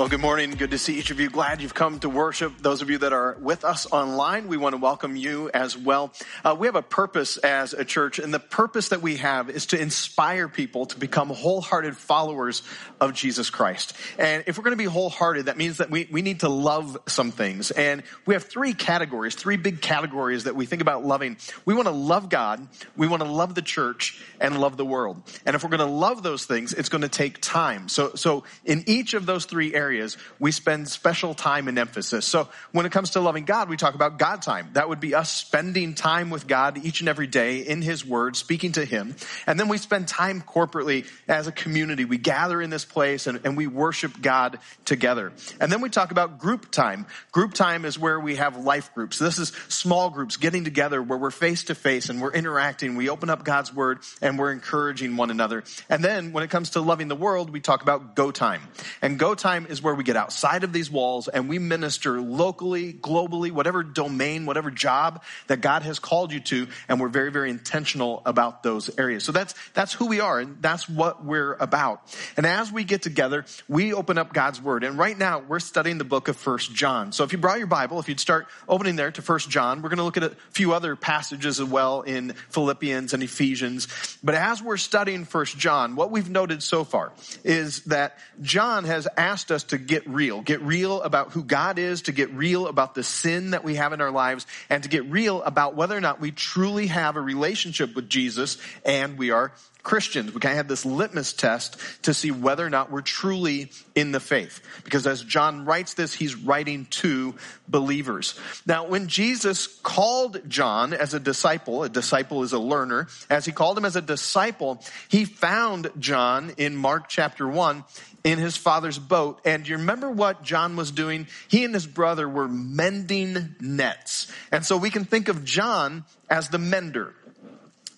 Well, good morning. Good to see each of you. Glad you've come to worship. Those of you that are with us online, we want to welcome you as well. Uh, we have a purpose as a church, and the purpose that we have is to inspire people to become wholehearted followers of Jesus Christ. And if we're going to be wholehearted, that means that we, we need to love some things. And we have three categories, three big categories that we think about loving. We want to love God, we want to love the church, and love the world. And if we're going to love those things, it's going to take time. So, so in each of those three areas, we spend special time and emphasis. So when it comes to loving God, we talk about God time. That would be us spending time with God each and every day in His Word, speaking to Him. And then we spend time corporately as a community. We gather in this place and, and we worship God together. And then we talk about group time. Group time is where we have life groups. This is small groups getting together where we're face to face and we're interacting. We open up God's Word and we're encouraging one another. And then when it comes to loving the world, we talk about go time. And go time is where we get outside of these walls and we minister locally, globally, whatever domain, whatever job that God has called you to. And we're very, very intentional about those areas. So that's, that's who we are and that's what we're about. And as we get together, we open up God's word. And right now we're studying the book of First John. So if you brought your Bible, if you'd start opening there to First John, we're going to look at a few other passages as well in Philippians and Ephesians. But as we're studying First John, what we've noted so far is that John has asked us to get real, get real about who God is, to get real about the sin that we have in our lives, and to get real about whether or not we truly have a relationship with Jesus and we are Christians. We kind of have this litmus test to see whether or not we're truly in the faith. Because as John writes this, he's writing to believers. Now, when Jesus called John as a disciple, a disciple is a learner, as he called him as a disciple, he found John in Mark chapter 1 in his father's boat. And you remember what John was doing? He and his brother were mending nets. And so we can think of John as the mender.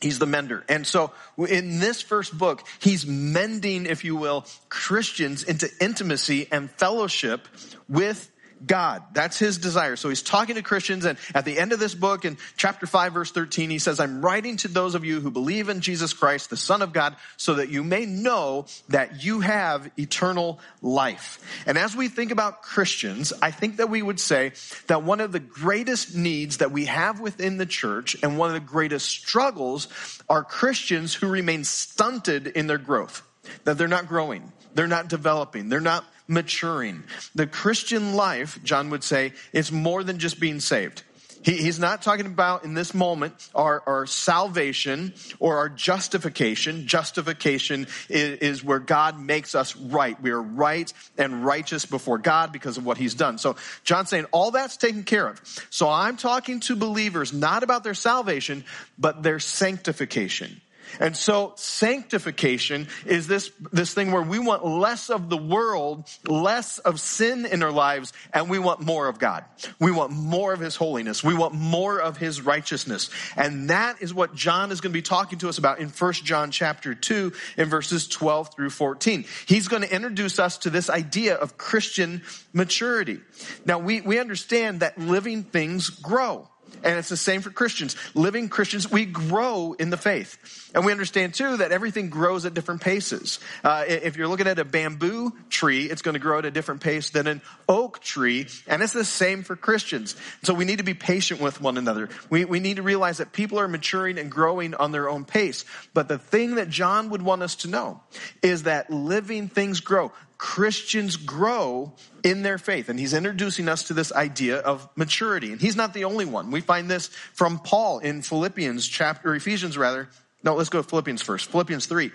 He's the mender. And so in this first book, he's mending, if you will, Christians into intimacy and fellowship with God. That's his desire. So he's talking to Christians and at the end of this book in chapter 5 verse 13, he says, I'm writing to those of you who believe in Jesus Christ, the son of God, so that you may know that you have eternal life. And as we think about Christians, I think that we would say that one of the greatest needs that we have within the church and one of the greatest struggles are Christians who remain stunted in their growth. That they're not growing. They're not developing. They're not maturing. The Christian life, John would say, is more than just being saved. He, he's not talking about in this moment our, our salvation or our justification. Justification is, is, where God makes us right. We are right and righteous before God because of what he's done. So John's saying all that's taken care of. So I'm talking to believers not about their salvation, but their sanctification. And so sanctification is this, this thing where we want less of the world, less of sin in our lives, and we want more of God. We want more of His holiness. We want more of His righteousness. And that is what John is going to be talking to us about in 1 John chapter 2 in verses 12 through 14. He's going to introduce us to this idea of Christian maturity. Now we, we understand that living things grow. And it's the same for Christians. Living Christians, we grow in the faith. And we understand too that everything grows at different paces. Uh, if you're looking at a bamboo tree, it's going to grow at a different pace than an oak tree. And it's the same for Christians. So we need to be patient with one another. We, we need to realize that people are maturing and growing on their own pace. But the thing that John would want us to know is that living things grow. Christians grow in their faith. And he's introducing us to this idea of maturity. And he's not the only one. We find this from Paul in Philippians chapter, or Ephesians rather. No, let's go to Philippians first. Philippians 3.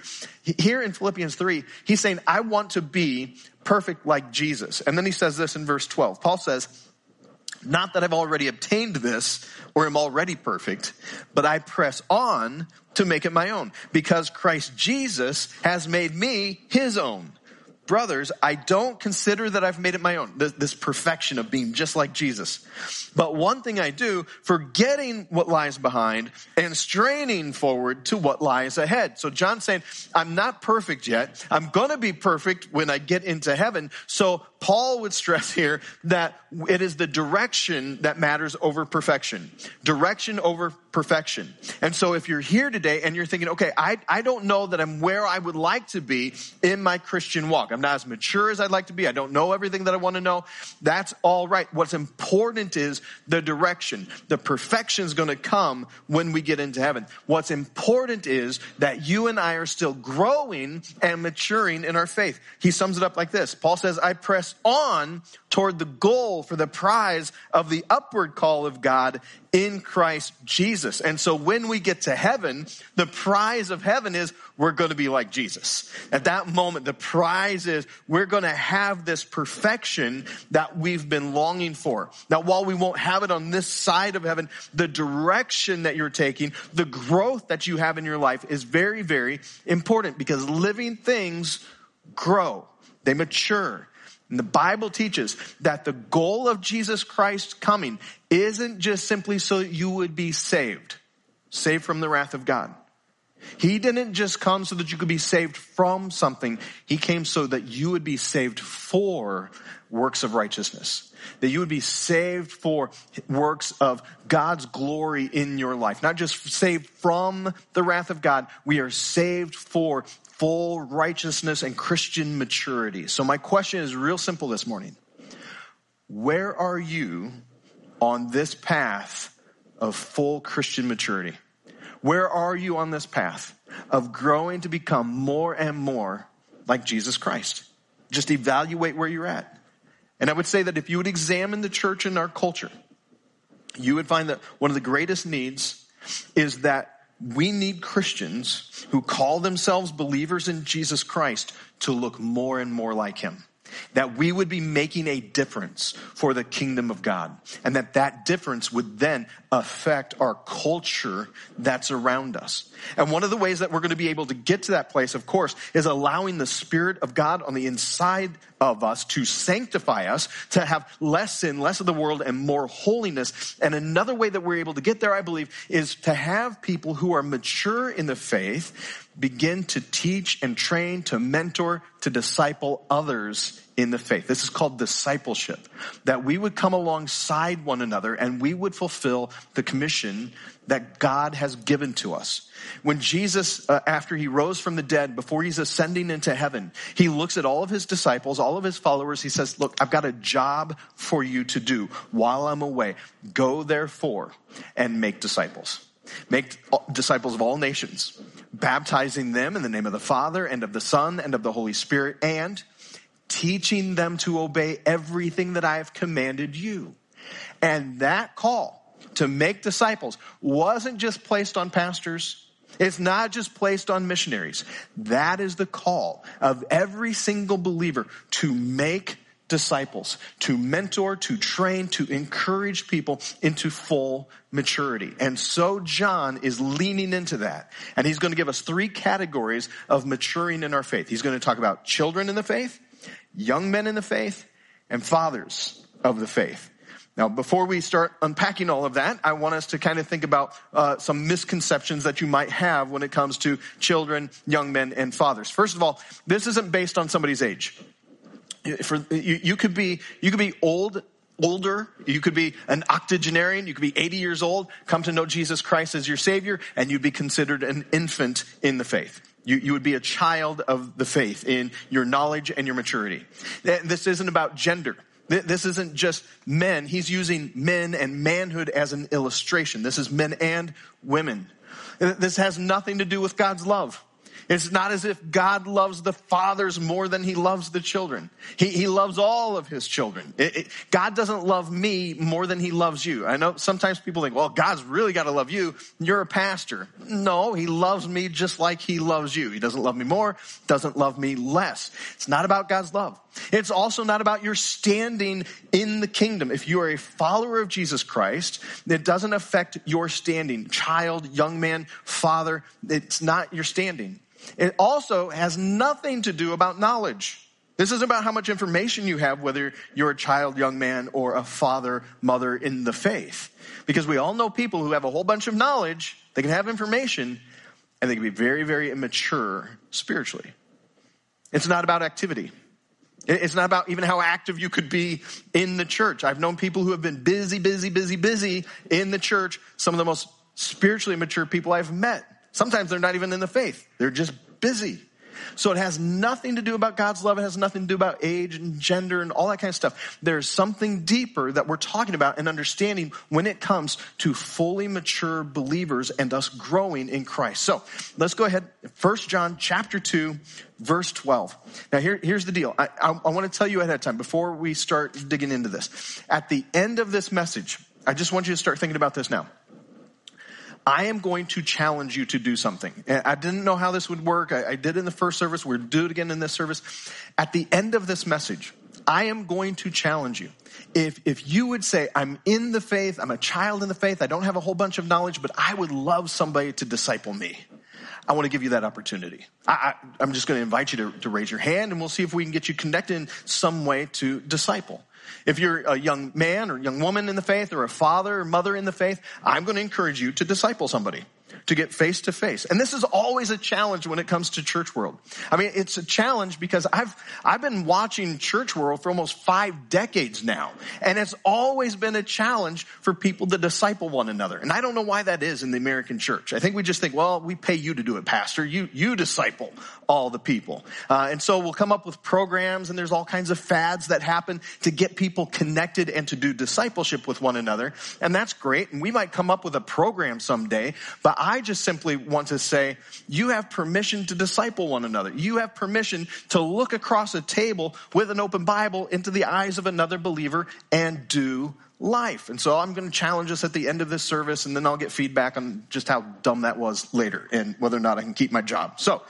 Here in Philippians 3, he's saying, I want to be perfect like Jesus. And then he says this in verse 12. Paul says, not that I've already obtained this or am already perfect, but I press on to make it my own because Christ Jesus has made me his own. Brothers, I don't consider that I've made it my own, this, perfection of being just like Jesus. But one thing I do, forgetting what lies behind and straining forward to what lies ahead. So John's saying, I'm not perfect yet. I'm going to be perfect when I get into heaven. So Paul would stress here that it is the direction that matters over perfection. Direction over perfection. And so if you're here today and you're thinking, okay, I, I don't know that I'm where I would like to be in my Christian walk. I'm not as mature as I'd like to be. I don't know everything that I want to know. That's all right. What's important is the direction. The perfection is going to come when we get into heaven. What's important is that you and I are still growing and maturing in our faith. He sums it up like this. Paul says, I press on toward the goal for the prize of the upward call of God in Christ Jesus. And so when we get to heaven, the prize of heaven is we're going to be like Jesus. At that moment, the prize is we're going to have this perfection that we've been longing for. Now, while we won't have it on this side of heaven, the direction that you're taking, the growth that you have in your life is very, very important because living things grow. They mature. And the Bible teaches that the goal of Jesus Christ coming isn't just simply so you would be saved, saved from the wrath of God. He didn't just come so that you could be saved from something. He came so that you would be saved for works of righteousness. That you would be saved for works of God's glory in your life. Not just saved from the wrath of God. We are saved for full righteousness and Christian maturity. So my question is real simple this morning. Where are you on this path of full Christian maturity? Where are you on this path of growing to become more and more like Jesus Christ? Just evaluate where you're at. And I would say that if you would examine the church in our culture, you would find that one of the greatest needs is that we need Christians who call themselves believers in Jesus Christ to look more and more like him. That we would be making a difference for the kingdom of God. And that that difference would then affect our culture that's around us. And one of the ways that we're going to be able to get to that place, of course, is allowing the Spirit of God on the inside of us to sanctify us, to have less sin, less of the world, and more holiness. And another way that we're able to get there, I believe, is to have people who are mature in the faith begin to teach and train, to mentor, to disciple others in the faith. This is called discipleship. That we would come alongside one another and we would fulfill the commission that God has given to us. When Jesus, uh, after he rose from the dead, before he's ascending into heaven, he looks at all of his disciples, all of his followers. He says, look, I've got a job for you to do while I'm away. Go therefore and make disciples. Make disciples of all nations, baptizing them in the name of the Father and of the Son and of the Holy Spirit and teaching them to obey everything that I have commanded you. And that call to make disciples wasn't just placed on pastors. It's not just placed on missionaries. That is the call of every single believer to make disciples, to mentor, to train, to encourage people into full maturity. And so John is leaning into that. And he's going to give us three categories of maturing in our faith. He's going to talk about children in the faith, young men in the faith, and fathers of the faith. Now, before we start unpacking all of that, I want us to kind of think about uh, some misconceptions that you might have when it comes to children, young men, and fathers. First of all, this isn't based on somebody's age. For, you, you could be you could be old older. You could be an octogenarian. You could be 80 years old, come to know Jesus Christ as your Savior, and you'd be considered an infant in the faith. You, you would be a child of the faith in your knowledge and your maturity. This isn't about gender. This isn't just men. He's using men and manhood as an illustration. This is men and women. This has nothing to do with God's love. It's not as if God loves the fathers more than he loves the children. He, he loves all of his children. It, it, God doesn't love me more than he loves you. I know sometimes people think, well, God's really got to love you. You're a pastor. No, he loves me just like he loves you. He doesn't love me more, doesn't love me less. It's not about God's love. It's also not about your standing in the kingdom. If you are a follower of Jesus Christ, it doesn't affect your standing. Child, young man, father, it's not your standing. It also has nothing to do about knowledge. This isn't about how much information you have, whether you're a child, young man, or a father, mother in the faith. Because we all know people who have a whole bunch of knowledge, they can have information, and they can be very, very immature spiritually. It's not about activity. It's not about even how active you could be in the church. I've known people who have been busy, busy, busy, busy in the church. Some of the most spiritually mature people I've met. Sometimes they're not even in the faith. They're just busy. So it has nothing to do about God's love. It has nothing to do about age and gender and all that kind of stuff. There's something deeper that we're talking about and understanding when it comes to fully mature believers and us growing in Christ. So let's go ahead. First John chapter 2, verse 12. Now here, here's the deal. I, I, I want to tell you ahead of time before we start digging into this. At the end of this message, I just want you to start thinking about this now. I am going to challenge you to do something. I didn't know how this would work. I, I did in the first service. We're do it again in this service. At the end of this message, I am going to challenge you. If, if you would say, I'm in the faith, I'm a child in the faith, I don't have a whole bunch of knowledge, but I would love somebody to disciple me. I want to give you that opportunity. I, am just going to invite you to, to raise your hand and we'll see if we can get you connected in some way to disciple. If you're a young man or young woman in the faith or a father or mother in the faith, I'm going to encourage you to disciple somebody to get face to face. And this is always a challenge when it comes to church world. I mean, it's a challenge because I've, I've been watching church world for almost five decades now. And it's always been a challenge for people to disciple one another. And I don't know why that is in the American church. I think we just think, well, we pay you to do it, pastor. You, you disciple all the people. Uh, and so we'll come up with programs and there's all kinds of fads that happen to get people connected and to do discipleship with one another. And that's great. And we might come up with a program someday, but I just simply want to say, you have permission to disciple one another. You have permission to look across a table with an open Bible into the eyes of another believer and do life. And so I'm going to challenge us at the end of this service and then I'll get feedback on just how dumb that was later and whether or not I can keep my job. So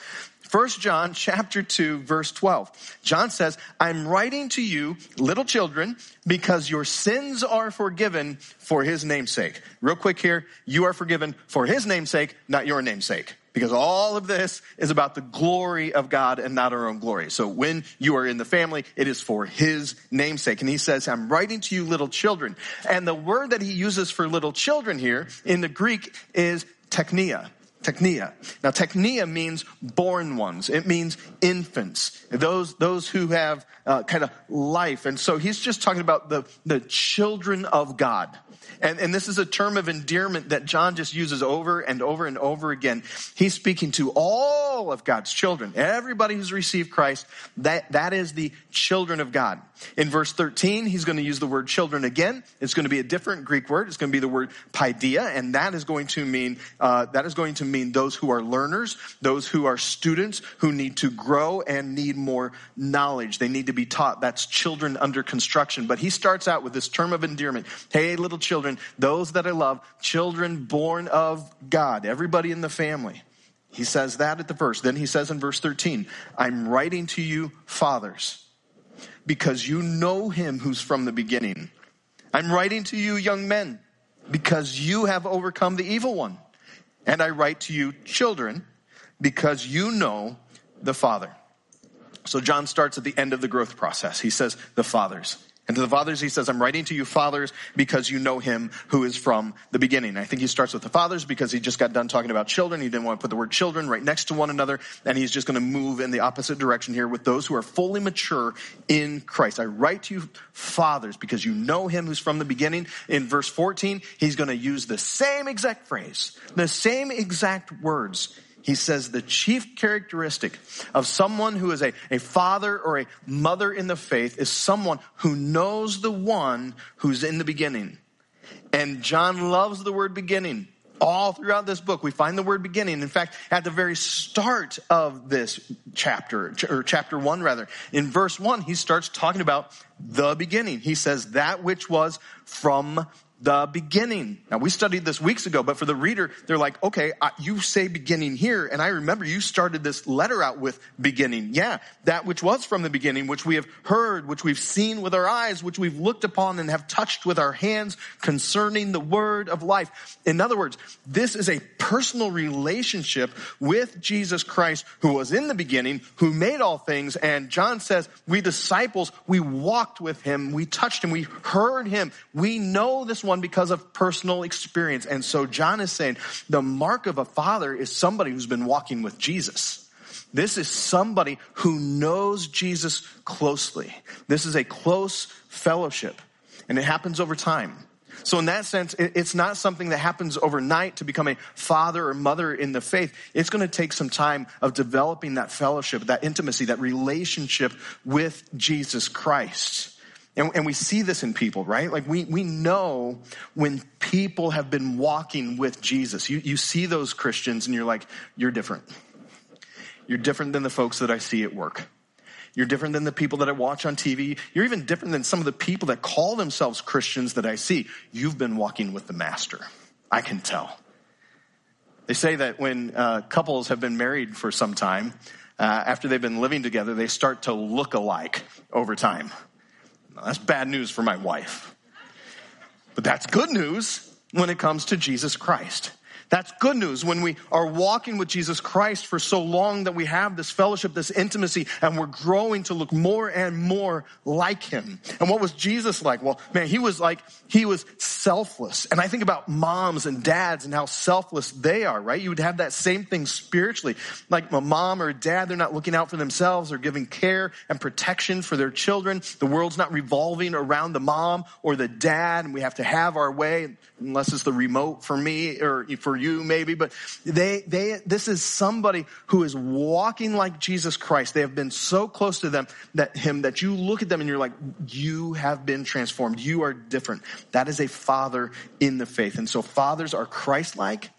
1 John chapter 2 verse 12. John says, I'm writing to you, little children, because your sins are forgiven for his namesake. Real quick here, you are forgiven for his namesake, not your namesake. Because all of this is about the glory of God and not our own glory. So when you are in the family, it is for his namesake. And he says, I'm writing to you little children. And the word that he uses for little children here in the Greek is teknia. Teknia. Now, teknia means born ones. It means infants. Those, those who have uh, kind of life. And so he's just talking about the, the children of God. And, and this is a term of endearment that John just uses over and over and over again. He's speaking to all of God's children. Everybody who's received Christ, that, that is the children of God. In verse 13, he's going to use the word children again. It's going to be a different Greek word. It's going to be the word paidia, and that is going to mean, uh, that is going to mean those who are learners, those who are students who need to grow and need more knowledge. They need to be taught. That's children under construction. But he starts out with this term of endearment. Hey, little children, those that I love, children born of God, everybody in the family. He says that at the verse. Then he says in verse 13, I'm writing to you, fathers because you know him who's from the beginning. I'm writing to you, young men, because you have overcome the evil one. And I write to you, children, because you know the Father. So John starts at the end of the growth process. He says, the fathers. And to the fathers, he says, I'm writing to you fathers because you know him who is from the beginning. I think he starts with the fathers because he just got done talking about children. He didn't want to put the word children right next to one another. And he's just going to move in the opposite direction here with those who are fully mature in Christ. I write to you fathers because you know him who's from the beginning. In verse 14, he's going to use the same exact phrase, the same exact words he says the chief characteristic of someone who is a, a father or a mother in the faith is someone who knows the one who's in the beginning. And John loves the word beginning. All throughout this book, we find the word beginning. In fact, at the very start of this chapter, or chapter one rather, in verse one, he starts talking about the beginning. He says that which was from the beginning. Now we studied this weeks ago, but for the reader, they're like, okay, you say beginning here, and I remember you started this letter out with beginning. Yeah, that which was from the beginning, which we have heard, which we've seen with our eyes, which we've looked upon and have touched with our hands concerning the word of life. In other words, this is a personal relationship with Jesus Christ, who was in the beginning, who made all things, and John says, we disciples, we walked with him, we touched him, we heard him, we know this one because of personal experience. And so John is saying the mark of a father is somebody who's been walking with Jesus. This is somebody who knows Jesus closely. This is a close fellowship and it happens over time. So in that sense, it's not something that happens overnight to become a father or mother in the faith. It's going to take some time of developing that fellowship, that intimacy, that relationship with Jesus Christ. And, and, we see this in people, right? Like we, we know when people have been walking with Jesus. You, you see those Christians and you're like, you're different. You're different than the folks that I see at work. You're different than the people that I watch on TV. You're even different than some of the people that call themselves Christians that I see. You've been walking with the master. I can tell. They say that when uh, couples have been married for some time, uh, after they've been living together, they start to look alike over time. That's bad news for my wife. But that's good news when it comes to Jesus Christ. That's good news when we are walking with Jesus Christ for so long that we have this fellowship, this intimacy, and we're growing to look more and more like Him. And what was Jesus like? Well, man, He was like, He was selfless. And I think about moms and dads and how selfless they are, right? You would have that same thing spiritually. Like a mom or a dad, they're not looking out for themselves. They're giving care and protection for their children. The world's not revolving around the mom or the dad, and we have to have our way, unless it's the remote for me or for you maybe, but they, they, this is somebody who is walking like Jesus Christ. They have been so close to them that him that you look at them and you're like, you have been transformed. You are different. That is a father in the faith. And so fathers are Christ-like.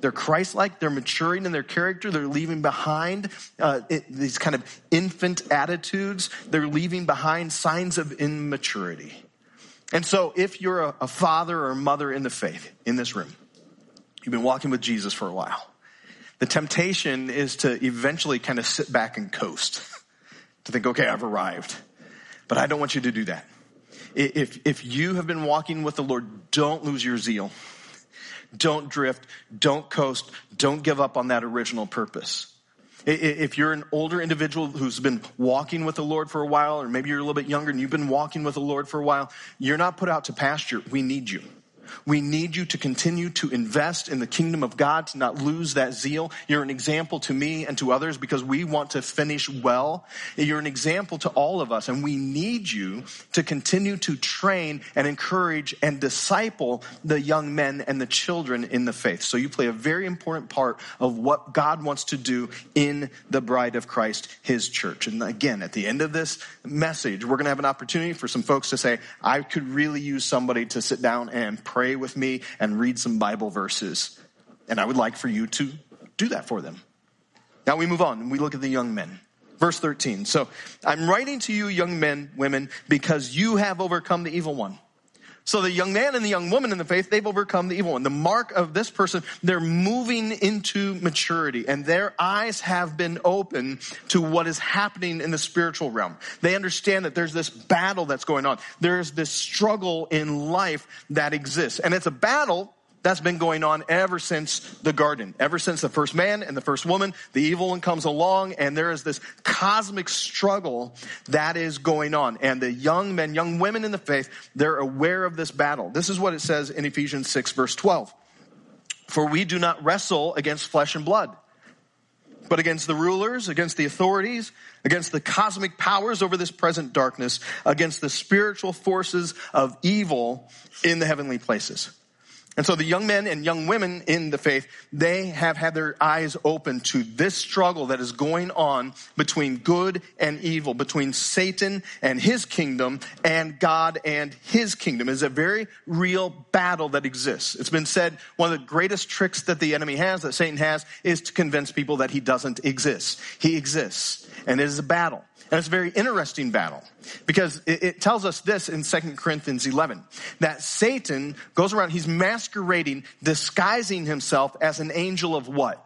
They're Christ-like. They're maturing in their character. They're leaving behind uh, it, these kind of infant attitudes. They're leaving behind signs of immaturity. And so, if you're a, a father or a mother in the faith in this room, You've been walking with Jesus for a while. The temptation is to eventually kind of sit back and coast, to think, okay, I've arrived. But I don't want you to do that. If, if you have been walking with the Lord, don't lose your zeal. Don't drift. Don't coast. Don't give up on that original purpose. If you're an older individual who's been walking with the Lord for a while, or maybe you're a little bit younger and you've been walking with the Lord for a while, you're not put out to pasture. We need you. We need you to continue to invest in the kingdom of God, to not lose that zeal. You're an example to me and to others because we want to finish well. You're an example to all of us, and we need you to continue to train and encourage and disciple the young men and the children in the faith. So you play a very important part of what God wants to do in the bride of Christ, his church. And again, at the end of this message, we're going to have an opportunity for some folks to say, I could really use somebody to sit down and pray pray with me and read some Bible verses. And I would like for you to do that for them. Now we move on and we look at the young men. Verse 13. So I'm writing to you, young men, women, because you have overcome the evil one. So the young man and the young woman in the faith, they've overcome the evil one. The mark of this person, they're moving into maturity and their eyes have been open to what is happening in the spiritual realm. They understand that there's this battle that's going on. There's this struggle in life that exists. And it's a battle that's been going on ever since the garden, ever since the first man and the first woman. The evil one comes along and there is this cosmic struggle that is going on. And the young men, young women in the faith, they're aware of this battle. This is what it says in Ephesians 6 verse 12. For we do not wrestle against flesh and blood, but against the rulers, against the authorities, against the cosmic powers over this present darkness, against the spiritual forces of evil in the heavenly places. And so the young men and young women in the faith, they have had their eyes open to this struggle that is going on between good and evil, between Satan and his kingdom and God and his kingdom. It is a very real battle that exists. It's been said one of the greatest tricks that the enemy has, that Satan has, is to convince people that he doesn't exist. He exists. And it is a battle. And it's a very interesting battle because it, it, tells us this in 2 Corinthians 11 that Satan goes around, he's masquerading, disguising himself as an angel of what?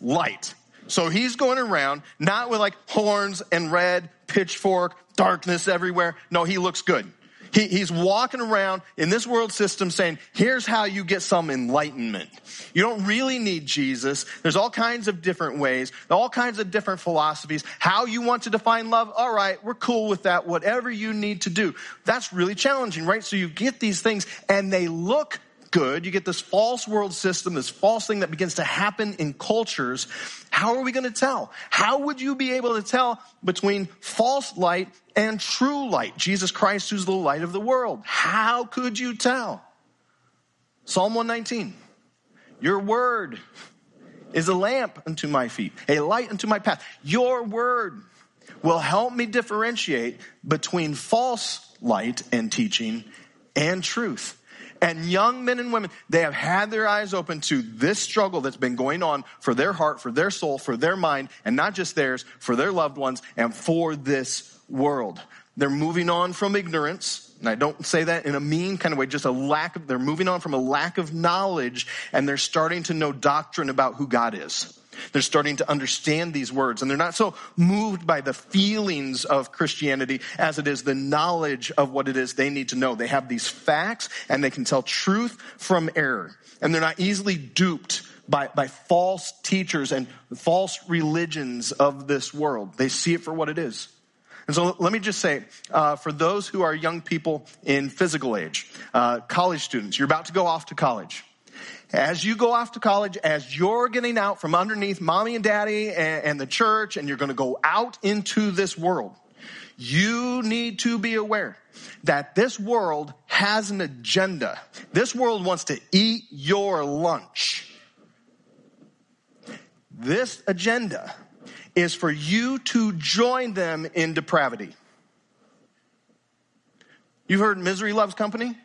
Light. So he's going around not with like horns and red, pitchfork, darkness everywhere. No, he looks good. He, he's walking around in this world system saying, here's how you get some enlightenment. You don't really need Jesus. There's all kinds of different ways, all kinds of different philosophies. How you want to define love, all right, we're cool with that. Whatever you need to do. That's really challenging, right? So you get these things and they look good. You get this false world system, this false thing that begins to happen in cultures. How are we going to tell? How would you be able to tell between false light and true light? Jesus Christ, who's the light of the world. How could you tell? Psalm 119. Your word is a lamp unto my feet, a light unto my path. Your word will help me differentiate between false light and teaching and truth. And young men and women, they have had their eyes open to this struggle that's been going on for their heart, for their soul, for their mind, and not just theirs, for their loved ones, and for this world. They're moving on from ignorance. And I don't say that in a mean kind of way, just a lack of, they're moving on from a lack of knowledge and they're starting to know doctrine about who God is. They're starting to understand these words and they're not so moved by the feelings of Christianity as it is the knowledge of what it is they need to know. They have these facts and they can tell truth from error and they're not easily duped by, by false teachers and false religions of this world. They see it for what it is. And so let me just say, uh, for those who are young people in physical age, uh, college students, you're about to go off to college as you go off to college, as you're getting out from underneath mommy and daddy and, and the church, and you're going to go out into this world, you need to be aware that this world has an agenda. This world wants to eat your lunch. This agenda is for you to join them in depravity. You've heard misery loves company,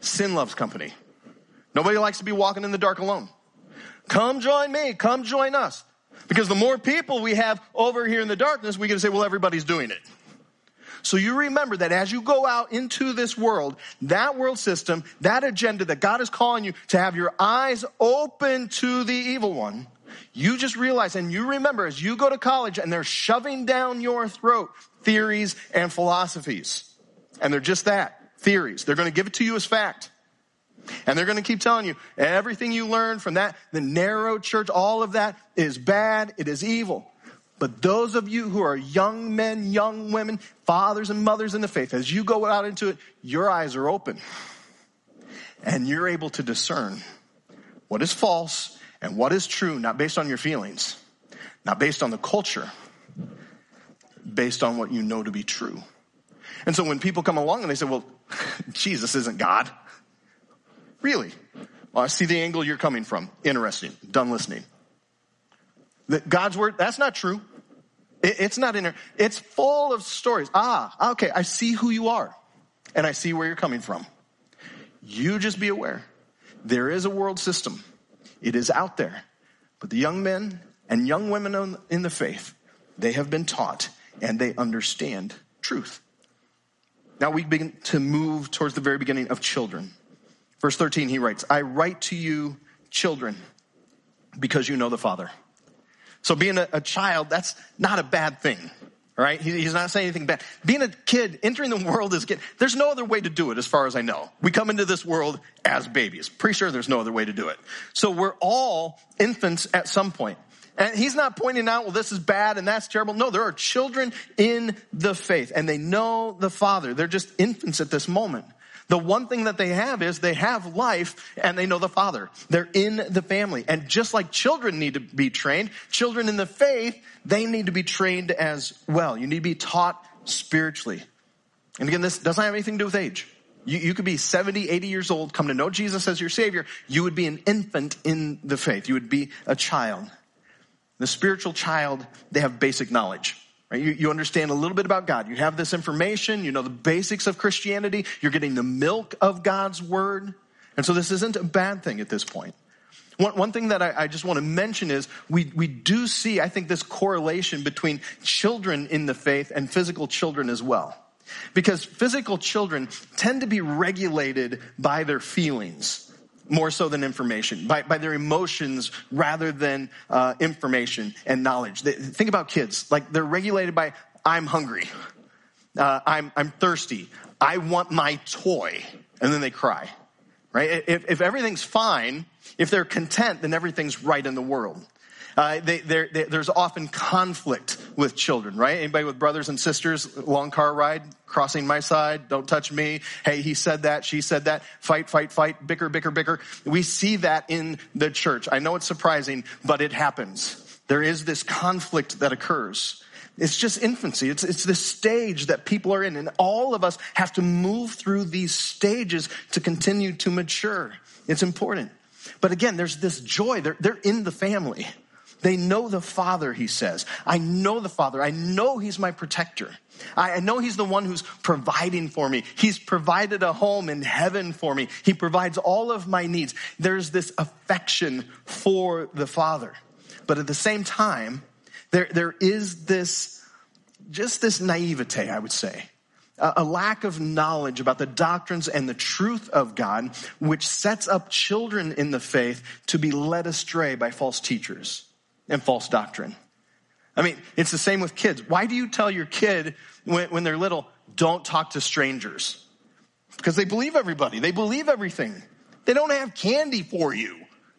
sin loves company. Nobody likes to be walking in the dark alone. Come join me. Come join us. Because the more people we have over here in the darkness, we can say, well, everybody's doing it. So you remember that as you go out into this world, that world system, that agenda that God is calling you to have your eyes open to the evil one, you just realize and you remember as you go to college and they're shoving down your throat theories and philosophies. And they're just that, theories. They're going to give it to you as fact. And they're going to keep telling you everything you learn from that, the narrow church, all of that is bad. It is evil. But those of you who are young men, young women, fathers and mothers in the faith, as you go out into it, your eyes are open. And you're able to discern what is false and what is true, not based on your feelings, not based on the culture, based on what you know to be true. And so when people come along and they say, well, Jesus isn't God. Really? Well, I see the angle you're coming from. Interesting. Done listening. That God's word, that's not true. It, it's not in there. It's full of stories. Ah, okay, I see who you are. And I see where you're coming from. You just be aware. There is a world system. It is out there. But the young men and young women in the faith, they have been taught and they understand truth. Now we begin to move towards the very beginning of children. Verse 13, he writes, I write to you, children, because you know the Father. So being a, a child, that's not a bad thing. Right? He, he's not saying anything bad. Being a kid, entering the world as a kid, there's no other way to do it as far as I know. We come into this world as babies. Pretty sure there's no other way to do it. So we're all infants at some point. And he's not pointing out, well, this is bad and that's terrible. No, there are children in the faith and they know the Father. They're just infants at this moment. The one thing that they have is they have life and they know the Father. They're in the family. And just like children need to be trained, children in the faith, they need to be trained as well. You need to be taught spiritually. And again, this doesn't have anything to do with age. You, you could be 70, 80 years old, come to know Jesus as your Savior. You would be an infant in the faith. You would be a child. The spiritual child, they have basic knowledge. Right? You, you understand a little bit about God. You have this information. You know the basics of Christianity. You're getting the milk of God's word. And so this isn't a bad thing at this point. One, one thing that I, I just want to mention is we, we do see, I think, this correlation between children in the faith and physical children as well. Because physical children tend to be regulated by their feelings more so than information, by, by their emotions rather than uh, information and knowledge. They, think about kids. Like they're regulated by, I'm hungry, uh, I'm, I'm thirsty, I want my toy, and then they cry. Right? If, if everything's fine, if they're content, then everything's right in the world. Uh, they, they, there's often conflict with children, right? Anybody with brothers and sisters, long car ride, crossing my side, don't touch me. Hey, he said that, she said that. Fight, fight, fight, bicker, bicker, bicker. We see that in the church. I know it's surprising, but it happens. There is this conflict that occurs. It's just infancy. It's, it's the stage that people are in. And all of us have to move through these stages to continue to mature. It's important. But again, there's this joy. They're, they're in the family. They know the Father, he says. I know the Father. I know he's my protector. I know he's the one who's providing for me. He's provided a home in heaven for me. He provides all of my needs. There's this affection for the Father. But at the same time, there, there is this, just this naivete, I would say. A lack of knowledge about the doctrines and the truth of God, which sets up children in the faith to be led astray by false teachers and false doctrine. I mean, it's the same with kids. Why do you tell your kid when, when they're little, don't talk to strangers? Because they believe everybody, they believe everything. They don't have candy for you.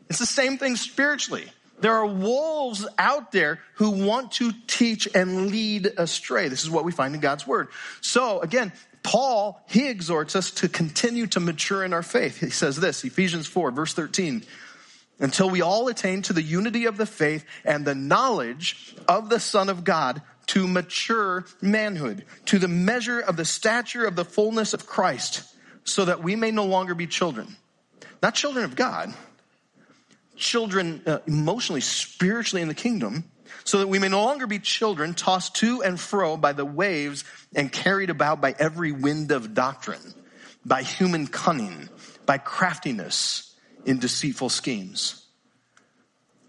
It's the same thing spiritually. There are wolves out there who want to teach and lead astray. This is what we find in God's word. So again, Paul, he exhorts us to continue to mature in our faith. He says this, Ephesians 4, verse 13 until we all attain to the unity of the faith and the knowledge of the Son of God to mature manhood, to the measure of the stature of the fullness of Christ, so that we may no longer be children. Not children of God, children uh, emotionally, spiritually in the kingdom, so that we may no longer be children tossed to and fro by the waves and carried about by every wind of doctrine, by human cunning, by craftiness in deceitful schemes.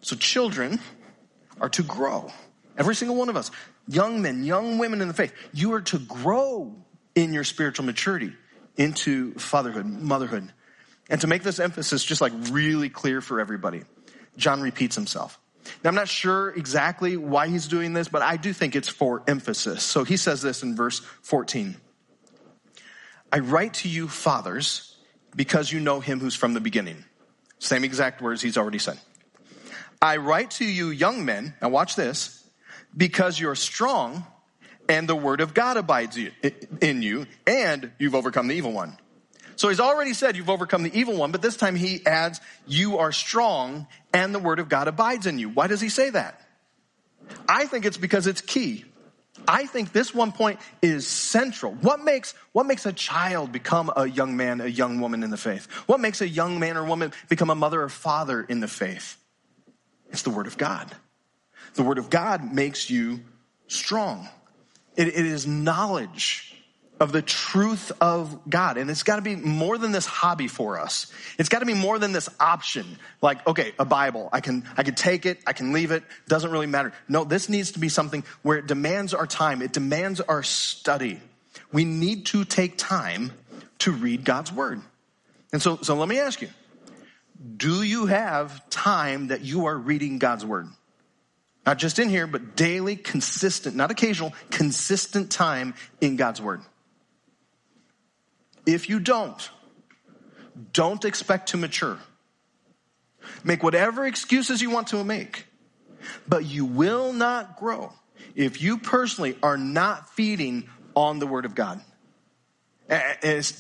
So children are to grow. Every single one of us, young men, young women in the faith, you are to grow in your spiritual maturity into fatherhood, motherhood. And to make this emphasis just like really clear for everybody, John repeats himself. Now, I'm not sure exactly why he's doing this, but I do think it's for emphasis. So he says this in verse 14 I write to you, fathers, because you know him who's from the beginning. Same exact words he's already said. I write to you, young men, now watch this, because you're strong and the word of God abides in you and you've overcome the evil one. So he's already said you've overcome the evil one, but this time he adds, you are strong and the word of God abides in you. Why does he say that? I think it's because it's key. I think this one point is central. What makes, what makes a child become a young man, a young woman in the faith? What makes a young man or woman become a mother or father in the faith? It's the Word of God. The Word of God makes you strong. it, it is knowledge of the truth of God. And it's got to be more than this hobby for us. It's got to be more than this option. Like, okay, a Bible. I can, I can take it. I can leave it. Doesn't really matter. No, this needs to be something where it demands our time. It demands our study. We need to take time to read God's word. And so, so let me ask you, do you have time that you are reading God's word? Not just in here, but daily, consistent, not occasional, consistent time in God's word. If you don't, don't expect to mature. Make whatever excuses you want to make, but you will not grow if you personally are not feeding on the Word of God.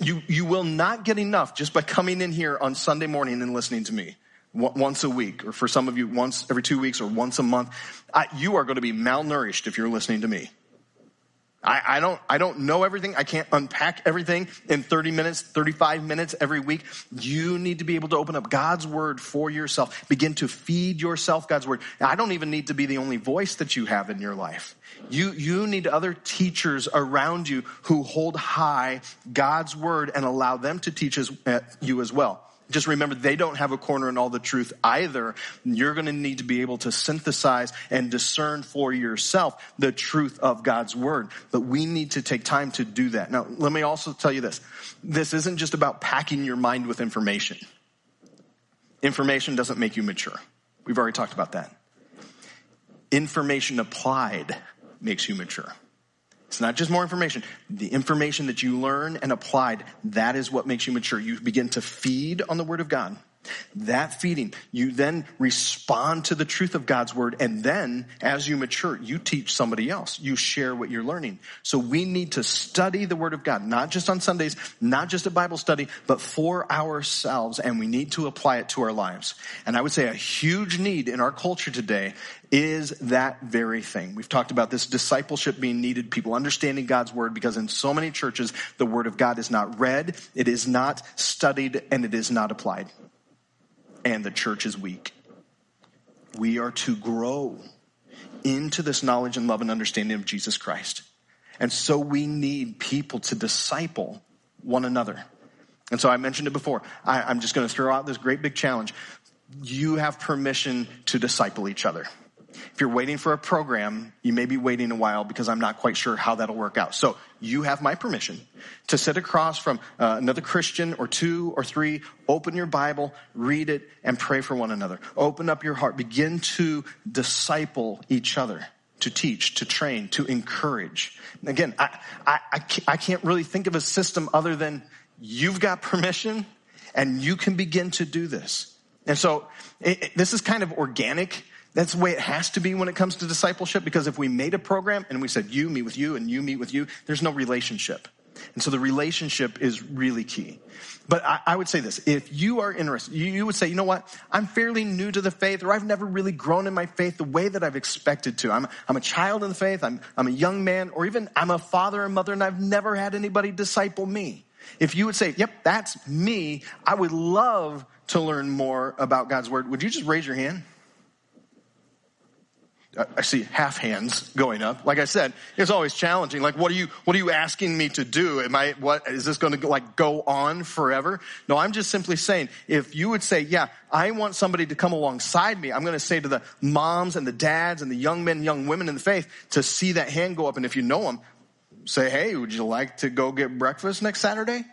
You, you will not get enough just by coming in here on Sunday morning and listening to me once a week, or for some of you, once every two weeks or once a month. you are going to be malnourished if you're listening to me. I, I, don't, I don't know everything. I can't unpack everything in 30 minutes, 35 minutes every week. You need to be able to open up God's word for yourself. Begin to feed yourself God's word. I don't even need to be the only voice that you have in your life. You, you need other teachers around you who hold high God's word and allow them to teach uh, you as well. Just remember they don't have a corner in all the truth either. You're going to need to be able to synthesize and discern for yourself the truth of God's word. But we need to take time to do that. Now, let me also tell you this. This isn't just about packing your mind with information. Information doesn't make you mature. We've already talked about that. Information applied makes you mature. It's not just more information. The information that you learn and applied, that is what makes you mature. You begin to feed on the Word of God. That feeding, you then respond to the truth of God's word. And then as you mature, you teach somebody else. You share what you're learning. So we need to study the word of God, not just on Sundays, not just a Bible study, but for ourselves. And we need to apply it to our lives. And I would say a huge need in our culture today is that very thing. We've talked about this discipleship being needed, people understanding God's word, because in so many churches, the word of God is not read, it is not studied, and it is not applied and the church is weak. We are to grow into this knowledge and love and understanding of Jesus Christ. And so we need people to disciple one another. And so I mentioned it before. I, am just going to throw out this great big challenge. You have permission to disciple each other. If you're waiting for a program, you may be waiting a while because I'm not quite sure how that'll work out. So you have my permission to sit across from uh, another Christian or two or three, open your Bible, read it, and pray for one another. Open up your heart. Begin to disciple each other, to teach, to train, to encourage. Again, I, I, I can't really think of a system other than you've got permission and you can begin to do this. And so it, it, this is kind of organic that's the way it has to be when it comes to discipleship because if we made a program and we said you meet with you and you meet with you, there's no relationship. And so the relationship is really key. But I, I would say this, if you are interested, you, you, would say, you know what, I'm fairly new to the faith or I've never really grown in my faith the way that I've expected to. I'm, I'm a child in the faith, I'm, I'm a young man, or even I'm a father and mother and I've never had anybody disciple me. If you would say, yep, that's me, I would love to learn more about God's word. Would you just raise your hand? I see half hands going up. Like I said, it's always challenging. Like, what are you, what are you asking me to do? Am I, what, is this going to like go on forever? No, I'm just simply saying, if you would say, yeah, I want somebody to come alongside me, I'm going to say to the moms and the dads and the young men, young women in the faith to see that hand go up. And if you know them, say, hey, would you like to go get breakfast next Saturday?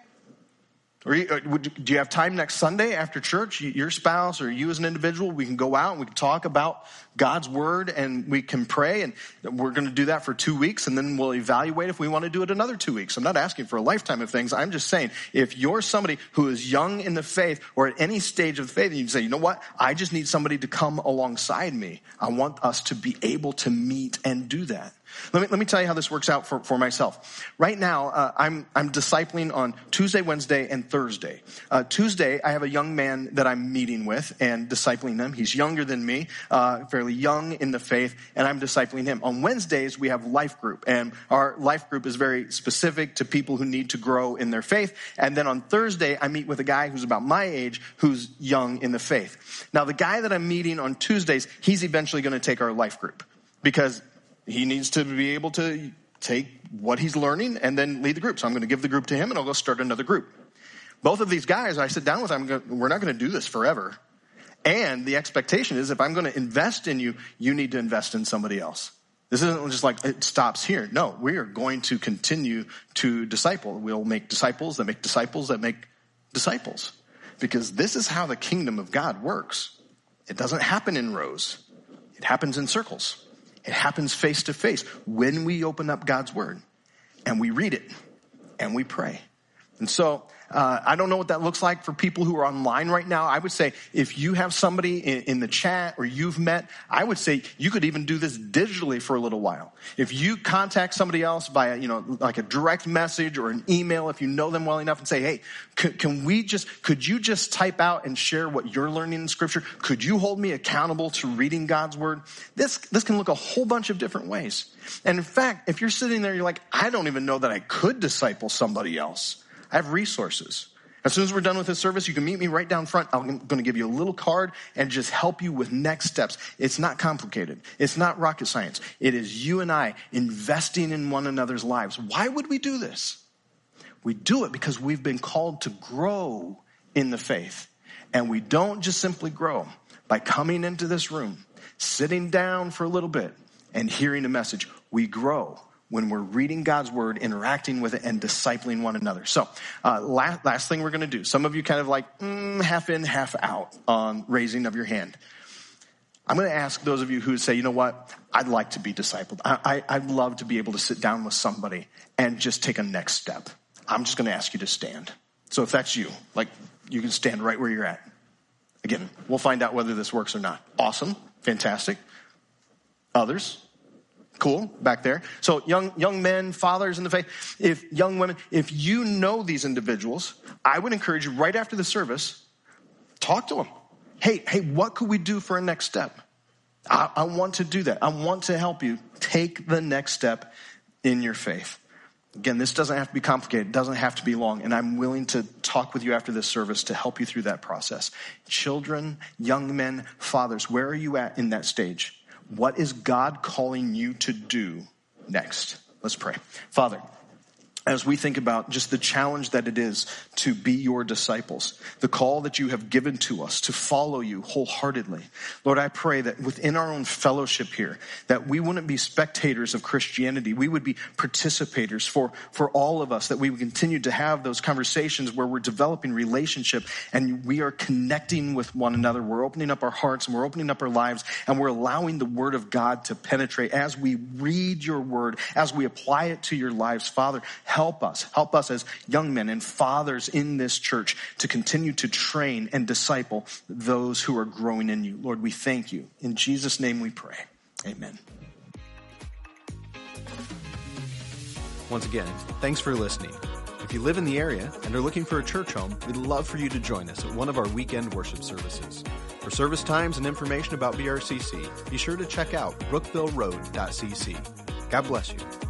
Or uh, do you have time next Sunday after church? Your spouse or you as an individual, we can go out and we can talk about God's word and we can pray. And we're going to do that for two weeks and then we'll evaluate if we want to do it another two weeks. I'm not asking for a lifetime of things. I'm just saying if you're somebody who is young in the faith or at any stage of faith and you say, you know what? I just need somebody to come alongside me. I want us to be able to meet and do that. Let me, let me tell you how this works out for, for myself. Right now, uh, I'm, I'm discipling on Tuesday, Wednesday, and Thursday. Uh, Tuesday, I have a young man that I'm meeting with and discipling them. He's younger than me, uh, fairly young in the faith, and I'm discipling him. On Wednesdays, we have life group, and our life group is very specific to people who need to grow in their faith. And then on Thursday, I meet with a guy who's about my age who's young in the faith. Now, the guy that I'm meeting on Tuesdays, he's eventually going to take our life group because he needs to be able to take what he's learning and then lead the group. So I'm going to give the group to him and I'll go start another group. Both of these guys, I sit down with them, we're not going to do this forever. And the expectation is if I'm going to invest in you, you need to invest in somebody else. This isn't just like it stops here. No, we are going to continue to disciple. We'll make disciples that make disciples that make disciples. Because this is how the kingdom of God works. It doesn't happen in rows. It happens in circles. It happens face to face when we open up God's word and we read it and we pray. And so uh, I don't know what that looks like for people who are online right now. I would say if you have somebody in, in, the chat or you've met, I would say you could even do this digitally for a little while. If you contact somebody else via, you know, like a direct message or an email, if you know them well enough and say, hey, can, can we just, could you just type out and share what you're learning in scripture? Could you hold me accountable to reading God's word? This, this can look a whole bunch of different ways. And in fact, if you're sitting there, you're like, I don't even know that I could disciple somebody else. I have resources. As soon as we're done with this service, you can meet me right down front. I'm going to give you a little card and just help you with next steps. It's not complicated. It's not rocket science. It is you and I investing in one another's lives. Why would we do this? We do it because we've been called to grow in the faith. And we don't just simply grow by coming into this room, sitting down for a little bit, and hearing a message. We grow when we're reading God's word, interacting with it, and discipling one another. So, uh, last, last thing we're going to do. Some of you kind of like mm, half in, half out on raising of your hand. I'm going to ask those of you who say, you know what, I'd like to be discipled. I, I, would love to be able to sit down with somebody and just take a next step. I'm just going to ask you to stand. So if that's you, like you can stand right where you're at. Again, we'll find out whether this works or not. Awesome. Fantastic. Others? Cool. Back there. So young, young men, fathers in the faith, if young women, if you know these individuals, I would encourage you right after the service, talk to them hey, hey, what could we do for a next step? I, I want to do that. I want to help you take the next step in your faith. Again, this doesn't have to be complicated. It doesn't have to be long. And I'm willing to talk with you after this service to help you through that process. Children, young men, fathers, where are you at in that stage? What is God calling you to do next? Let's pray. Father, as we think about just the challenge that it is to be your disciples, the call that you have given to us to follow you wholeheartedly. Lord, I pray that within our own fellowship here, that we wouldn't be spectators of Christianity. We would be participators for, for all of us, that we would continue to have those conversations where we're developing relationship and we are connecting with one another. We're opening up our hearts and we're opening up our lives and we're allowing the word of God to penetrate as we read your word, as we apply it to your lives. Father, help us, help us as young men and fathers in this church to continue to train and disciple those who are growing in you. Lord, we thank you. In Jesus' name we pray. Amen. Once again, thanks for listening. If you live in the area and are looking for a church home, we'd love for you to join us at one of our weekend worship services. For service times and information about BRCC, be sure to check out brookvilleroad.cc. God bless you.